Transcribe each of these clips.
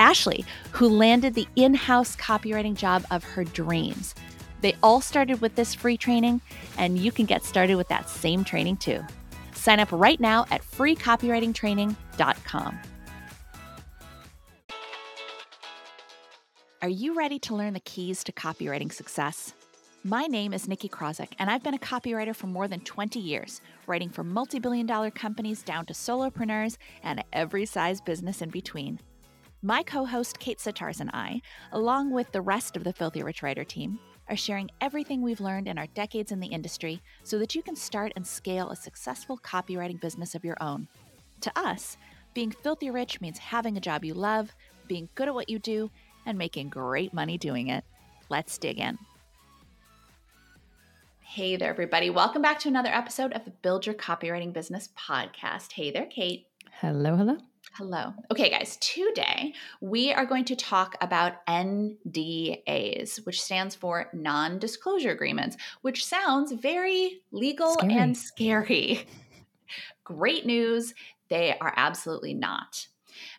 Ashley, who landed the in house copywriting job of her dreams. They all started with this free training, and you can get started with that same training too. Sign up right now at freecopywritingtraining.com. Are you ready to learn the keys to copywriting success? My name is Nikki Krawczyk, and I've been a copywriter for more than 20 years, writing for multi billion dollar companies down to solopreneurs and every size business in between. My co host Kate Sitarz and I, along with the rest of the Filthy Rich Writer team, are sharing everything we've learned in our decades in the industry so that you can start and scale a successful copywriting business of your own. To us, being filthy rich means having a job you love, being good at what you do, and making great money doing it. Let's dig in. Hey there, everybody. Welcome back to another episode of the Build Your Copywriting Business podcast. Hey there, Kate. Hello, hello. Hello. Okay, guys, today we are going to talk about NDAs, which stands for non disclosure agreements, which sounds very legal scary. and scary. Great news. They are absolutely not.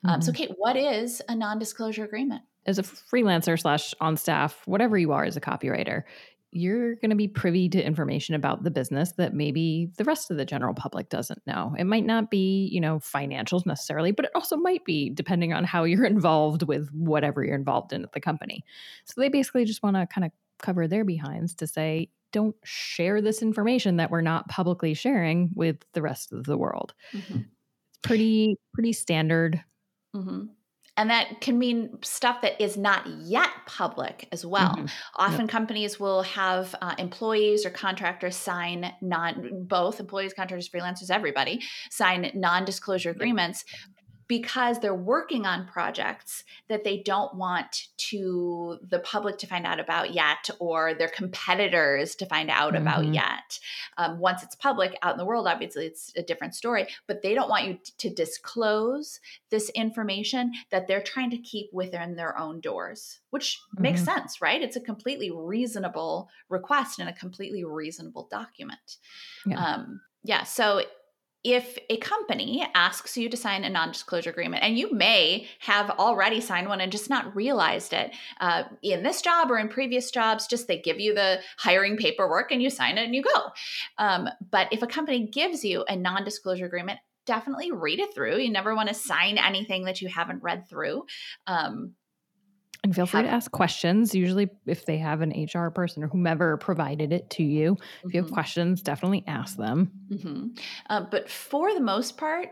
Mm-hmm. Um, so, mm-hmm. Kate, what is a non disclosure agreement? As a freelancer slash on staff, whatever you are as a copywriter, you're going to be privy to information about the business that maybe the rest of the general public doesn't know. It might not be, you know, financials necessarily, but it also might be depending on how you're involved with whatever you're involved in at the company. So they basically just want to kind of cover their behinds to say, don't share this information that we're not publicly sharing with the rest of the world. Mm-hmm. It's pretty, pretty standard. Mm-hmm and that can mean stuff that is not yet public as well. Mm-hmm. Often yep. companies will have uh, employees or contractors sign non both employees, contractors, freelancers, everybody sign non-disclosure agreements because they're working on projects that they don't want to the public to find out about yet or their competitors to find out mm-hmm. about yet um, once it's public out in the world obviously it's a different story but they don't want you to disclose this information that they're trying to keep within their own doors which mm-hmm. makes sense right it's a completely reasonable request and a completely reasonable document yeah. um, yeah so if a company asks you to sign a non-disclosure agreement and you may have already signed one and just not realized it uh, in this job or in previous jobs just they give you the hiring paperwork and you sign it and you go. Um, but if a company gives you a non-disclosure agreement definitely read it through. You never want to sign anything that you haven't read through. Um, and feel free to ask questions. Usually, if they have an HR person or whomever provided it to you, mm-hmm. if you have mm-hmm. questions, definitely ask them. Mm-hmm. Uh, but for the most part,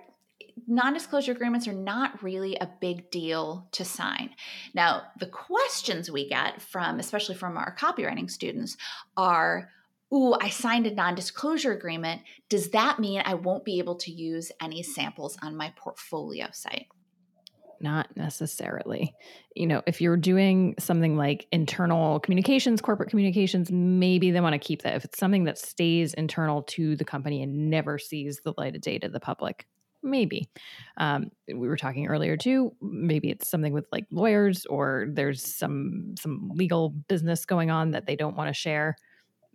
non disclosure agreements are not really a big deal to sign. Now, the questions we get from, especially from our copywriting students, are Ooh, I signed a non disclosure agreement. Does that mean I won't be able to use any samples on my portfolio site? Not necessarily. You know, if you're doing something like internal communications, corporate communications, maybe they want to keep that. If it's something that stays internal to the company and never sees the light of day to the public, maybe. Um, we were talking earlier too. Maybe it's something with like lawyers, or there's some some legal business going on that they don't want to share.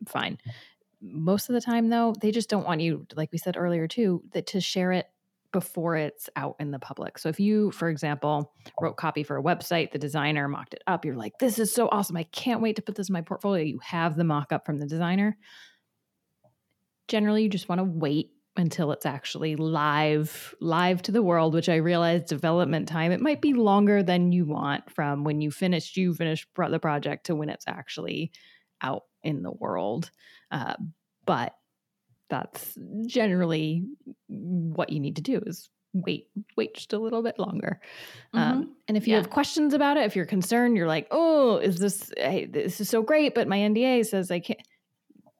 Fine. Most of the time, though, they just don't want you, like we said earlier too, that to share it before it's out in the public. So if you, for example, wrote copy for a website, the designer mocked it up, you're like, this is so awesome. I can't wait to put this in my portfolio. You have the mock up from the designer. Generally, you just want to wait until it's actually live live to the world which i realize development time it might be longer than you want from when you finished you finished the project to when it's actually out in the world uh, but that's generally what you need to do is wait wait just a little bit longer um, mm-hmm. um, and if you yeah. have questions about it if you're concerned you're like oh is this hey, this is so great but my nda says i can't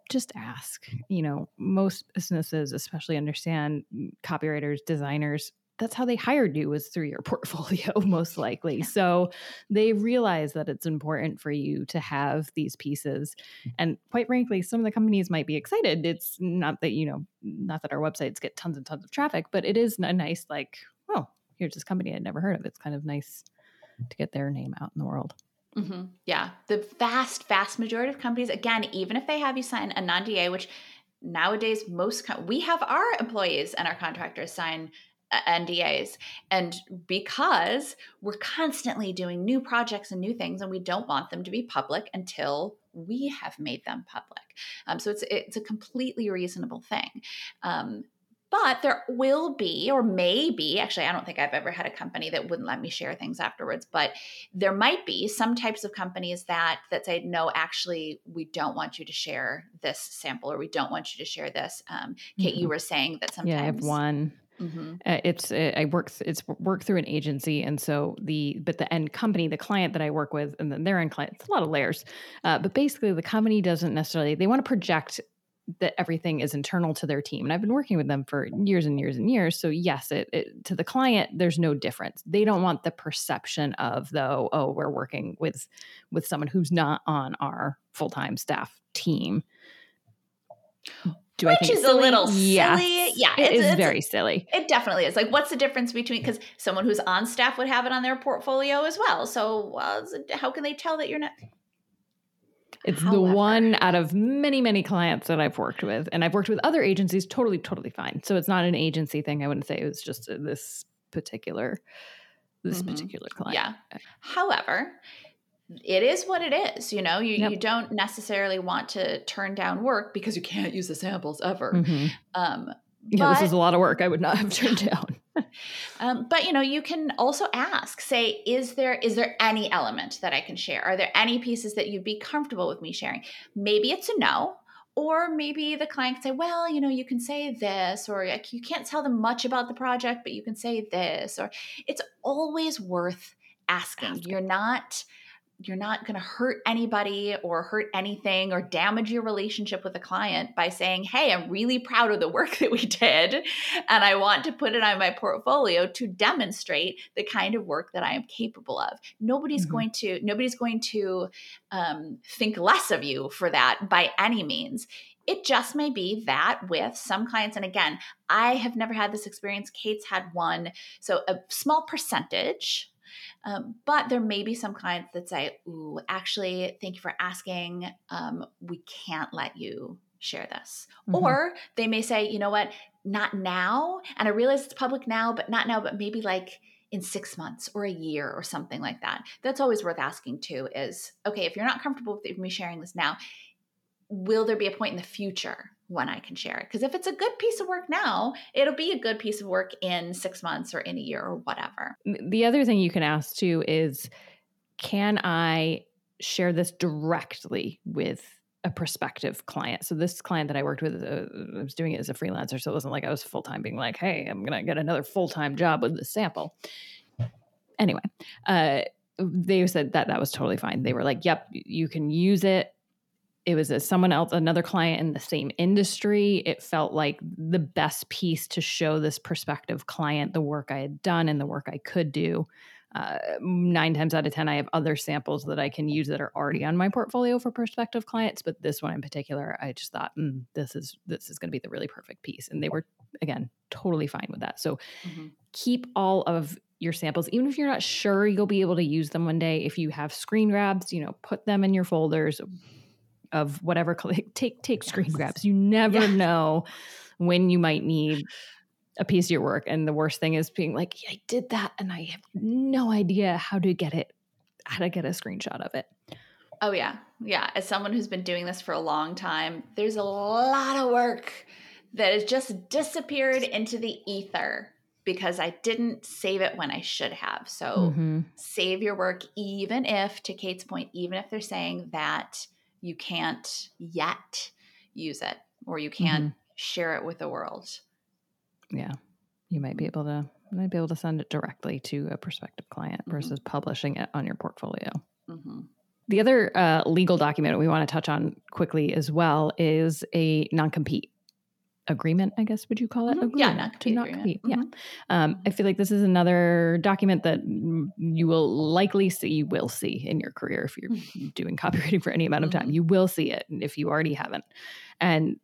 just ask you know most businesses especially understand mm, copywriters designers that's how they hired you was through your portfolio most likely. So they realize that it's important for you to have these pieces and quite frankly some of the companies might be excited. It's not that you know not that our websites get tons and tons of traffic but it is a nice like oh here's this company i'd never heard of. It's kind of nice to get their name out in the world. Mm-hmm. yeah. The vast vast majority of companies again even if they have you sign a non-da which nowadays most com- we have our employees and our contractors sign NDAs. And because we're constantly doing new projects and new things, and we don't want them to be public until we have made them public. Um, so it's it's a completely reasonable thing. Um, but there will be, or may be, actually, I don't think I've ever had a company that wouldn't let me share things afterwards, but there might be some types of companies that that say, no, actually, we don't want you to share this sample, or we don't want you to share this. Um, Kate, mm-hmm. you were saying that sometimes. Yeah, I have one. Mm-hmm. Uh, it's uh, I work it's work through an agency, and so the but the end company, the client that I work with, and then their end client, it's a lot of layers. Uh, but basically, the company doesn't necessarily they want to project that everything is internal to their team, and I've been working with them for years and years and years. So yes, it, it to the client, there's no difference. They don't want the perception of though, oh, we're working with with someone who's not on our full time staff team do Which I think is a little yeah. silly. Yeah, it it's, is it's, very silly. It definitely is. Like, what's the difference between because someone who's on staff would have it on their portfolio as well. So, well, how can they tell that you're not? It's However. the one out of many, many clients that I've worked with, and I've worked with other agencies. Totally, totally fine. So it's not an agency thing. I wouldn't say it was just this particular, this mm-hmm. particular client. Yeah. However, it is what it is. You know, you, yep. you don't necessarily want to turn down work because you can't use the samples ever. Mm-hmm. Um, yeah, but, this is a lot of work I would not have turned down. um, but you know, you can also ask, say, is there is there any element that I can share? Are there any pieces that you'd be comfortable with me sharing? Maybe it's a no, or maybe the client can say, well, you know, you can say this, or like, you can't tell them much about the project, but you can say this, or it's always worth asking. asking. You're not you're not going to hurt anybody or hurt anything or damage your relationship with a client by saying, Hey, I'm really proud of the work that we did. And I want to put it on my portfolio to demonstrate the kind of work that I am capable of. Nobody's mm-hmm. going to, nobody's going to um, think less of you for that by any means. It just may be that with some clients, and again, I have never had this experience. Kate's had one. So a small percentage um, but there may be some clients that say, Ooh, actually, thank you for asking. Um, we can't let you share this. Mm-hmm. Or they may say, you know what, not now. And I realize it's public now, but not now, but maybe like in six months or a year or something like that. That's always worth asking too is okay, if you're not comfortable with me sharing this now, will there be a point in the future when I can share it. Because if it's a good piece of work now, it'll be a good piece of work in six months or in a year or whatever. The other thing you can ask too is can I share this directly with a prospective client? So, this client that I worked with, uh, I was doing it as a freelancer. So, it wasn't like I was full time being like, hey, I'm to get another full time job with this sample. Anyway, uh, they said that that was totally fine. They were like, yep, you can use it it was a, someone else, another client in the same industry. It felt like the best piece to show this prospective client the work I had done and the work I could do. Uh, nine times out of 10, I have other samples that I can use that are already on my portfolio for prospective clients. But this one in particular, I just thought, mm, this is, this is going to be the really perfect piece. And they were, again, totally fine with that. So mm-hmm. keep all of your samples, even if you're not sure you'll be able to use them one day. If you have screen grabs, you know, put them in your folders, of whatever take take screen grabs. You never yes. know when you might need a piece of your work. And the worst thing is being like, yeah, I did that and I have no idea how to get it, how to get a screenshot of it. Oh yeah. Yeah. As someone who's been doing this for a long time, there's a lot of work that has just disappeared into the ether because I didn't save it when I should have. So mm-hmm. save your work, even if, to Kate's point, even if they're saying that you can't yet use it. or you can't mm-hmm. share it with the world. Yeah. You might be able to might be able to send it directly to a prospective client mm-hmm. versus publishing it on your portfolio. Mm-hmm. The other uh, legal document we want to touch on quickly as well is a non compete agreement, I guess, would you call it? Mm-hmm. Yeah, not compete. Not compete. Mm-hmm. Yeah. Um, I feel like this is another document that you will likely see, you will see in your career if you're mm-hmm. doing copywriting for any amount of time. Mm-hmm. You will see it if you already haven't. And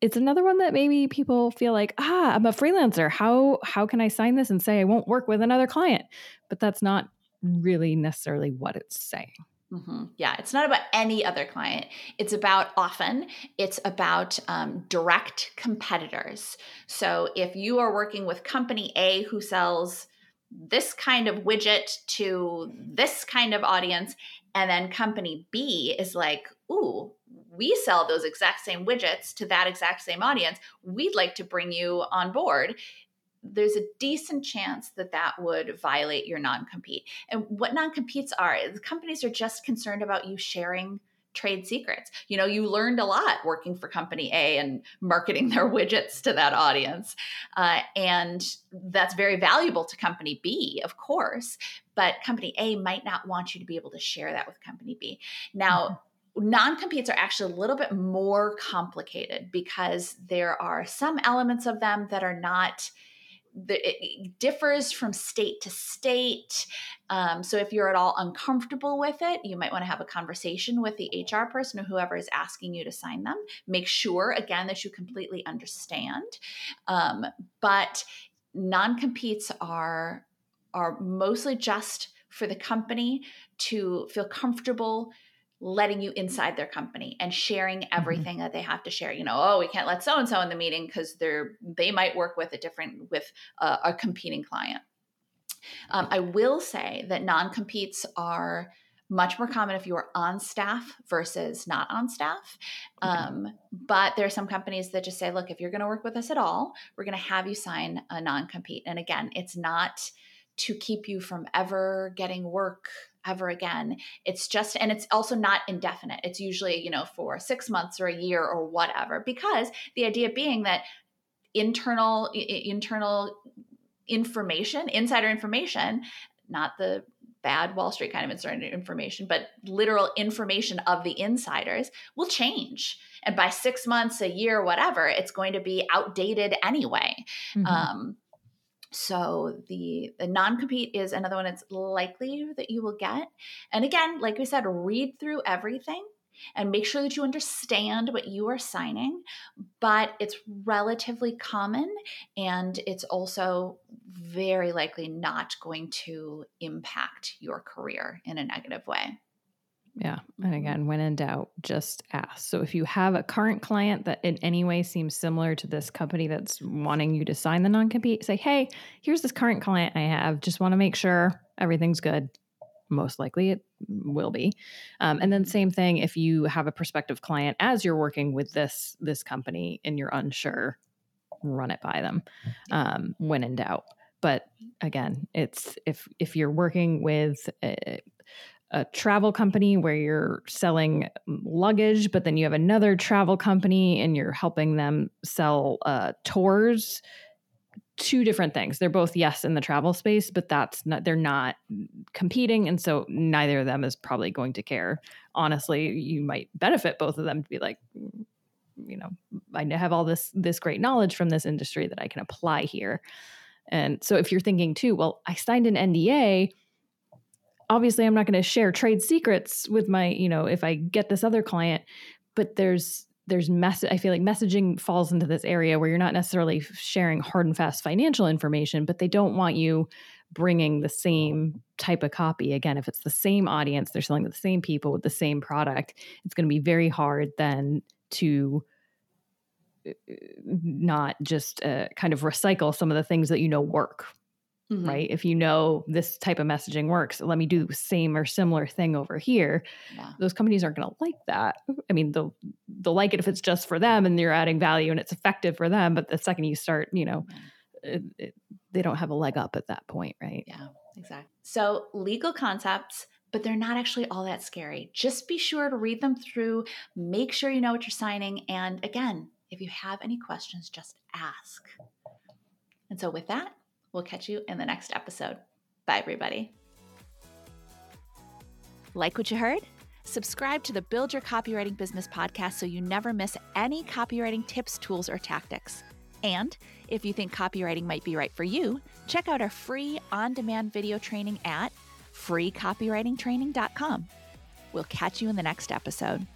it's another one that maybe people feel like, ah, I'm a freelancer. How how can I sign this and say I won't work with another client? But that's not really necessarily what it's saying. Mm-hmm. Yeah, it's not about any other client. It's about often, it's about um, direct competitors. So if you are working with company A who sells this kind of widget to this kind of audience, and then company B is like, ooh, we sell those exact same widgets to that exact same audience. We'd like to bring you on board there's a decent chance that that would violate your non compete. And what non competes are, the companies are just concerned about you sharing trade secrets. You know, you learned a lot working for company A and marketing their widgets to that audience. Uh, and that's very valuable to company B, of course, but company A might not want you to be able to share that with company B. Now, mm-hmm non competes are actually a little bit more complicated because there are some elements of them that are not it differs from state to state. Um, so if you're at all uncomfortable with it, you might want to have a conversation with the HR person or whoever is asking you to sign them. Make sure, again, that you completely understand. Um, but non competes are are mostly just for the company to feel comfortable letting you inside their company and sharing mm-hmm. everything mm-hmm. that they have to share you know oh we can't let so and so in the meeting because they're they might work with a different with a, a competing client um, i will say that non-competes are much more common if you are on staff versus not on staff. Um, but there are some companies that just say, look, if you're going to work with us at all, we're going to have you sign a non compete. And again, it's not to keep you from ever getting work ever again. It's just, and it's also not indefinite. It's usually, you know, for six months or a year or whatever, because the idea being that internal, internal information, insider information, not the bad Wall Street kind of insider information, but literal information of the insiders will change. And by six months, a year, whatever, it's going to be outdated anyway. Mm-hmm. Um, so the the non-compete is another one it's likely that you will get. And again, like we said, read through everything and make sure that you understand what you are signing. But it's relatively common and it's also very likely not going to impact your career in a negative way. Yeah. And again, when in doubt, just ask. So if you have a current client that in any way seems similar to this company that's wanting you to sign the non compete, say, hey, here's this current client I have. Just want to make sure everything's good. Most likely it will be. Um, and then same thing if you have a prospective client as you're working with this this company and you're unsure, run it by them um, when in doubt. But again, it's if if you're working with a, a travel company where you're selling luggage, but then you have another travel company and you're helping them sell uh, tours. Two different things. They're both yes in the travel space, but that's not. They're not competing, and so neither of them is probably going to care. Honestly, you might benefit both of them to be like, you know, I have all this this great knowledge from this industry that I can apply here. And so if you're thinking too, well, I signed an NDA obviously I'm not going to share trade secrets with my, you know, if I get this other client, but there's there's mess I feel like messaging falls into this area where you're not necessarily sharing hard and fast financial information, but they don't want you bringing the same type of copy. Again if it's the same audience they're selling to the same people with the same product it's going to be very hard then to uh, not just uh, kind of recycle some of the things that you know work Mm-hmm. right? If you know this type of messaging works, let me do the same or similar thing over here. Yeah. Those companies aren't going to like that. I mean, they'll they'll like it if it's just for them and you're adding value and it's effective for them. But the second you start, you know, it, it, they don't have a leg up at that point, right? Yeah, exactly. So legal concepts but they're not actually all that scary. Just be sure to read them through, make sure you know what you're signing. And again, If you have any questions, just ask. And so, with that, we'll catch you in the next episode. Bye, everybody. Like what you heard? Subscribe to the Build Your Copywriting Business podcast so you never miss any copywriting tips, tools, or tactics. And if you think copywriting might be right for you, check out our free on demand video training at freecopywritingtraining.com. We'll catch you in the next episode.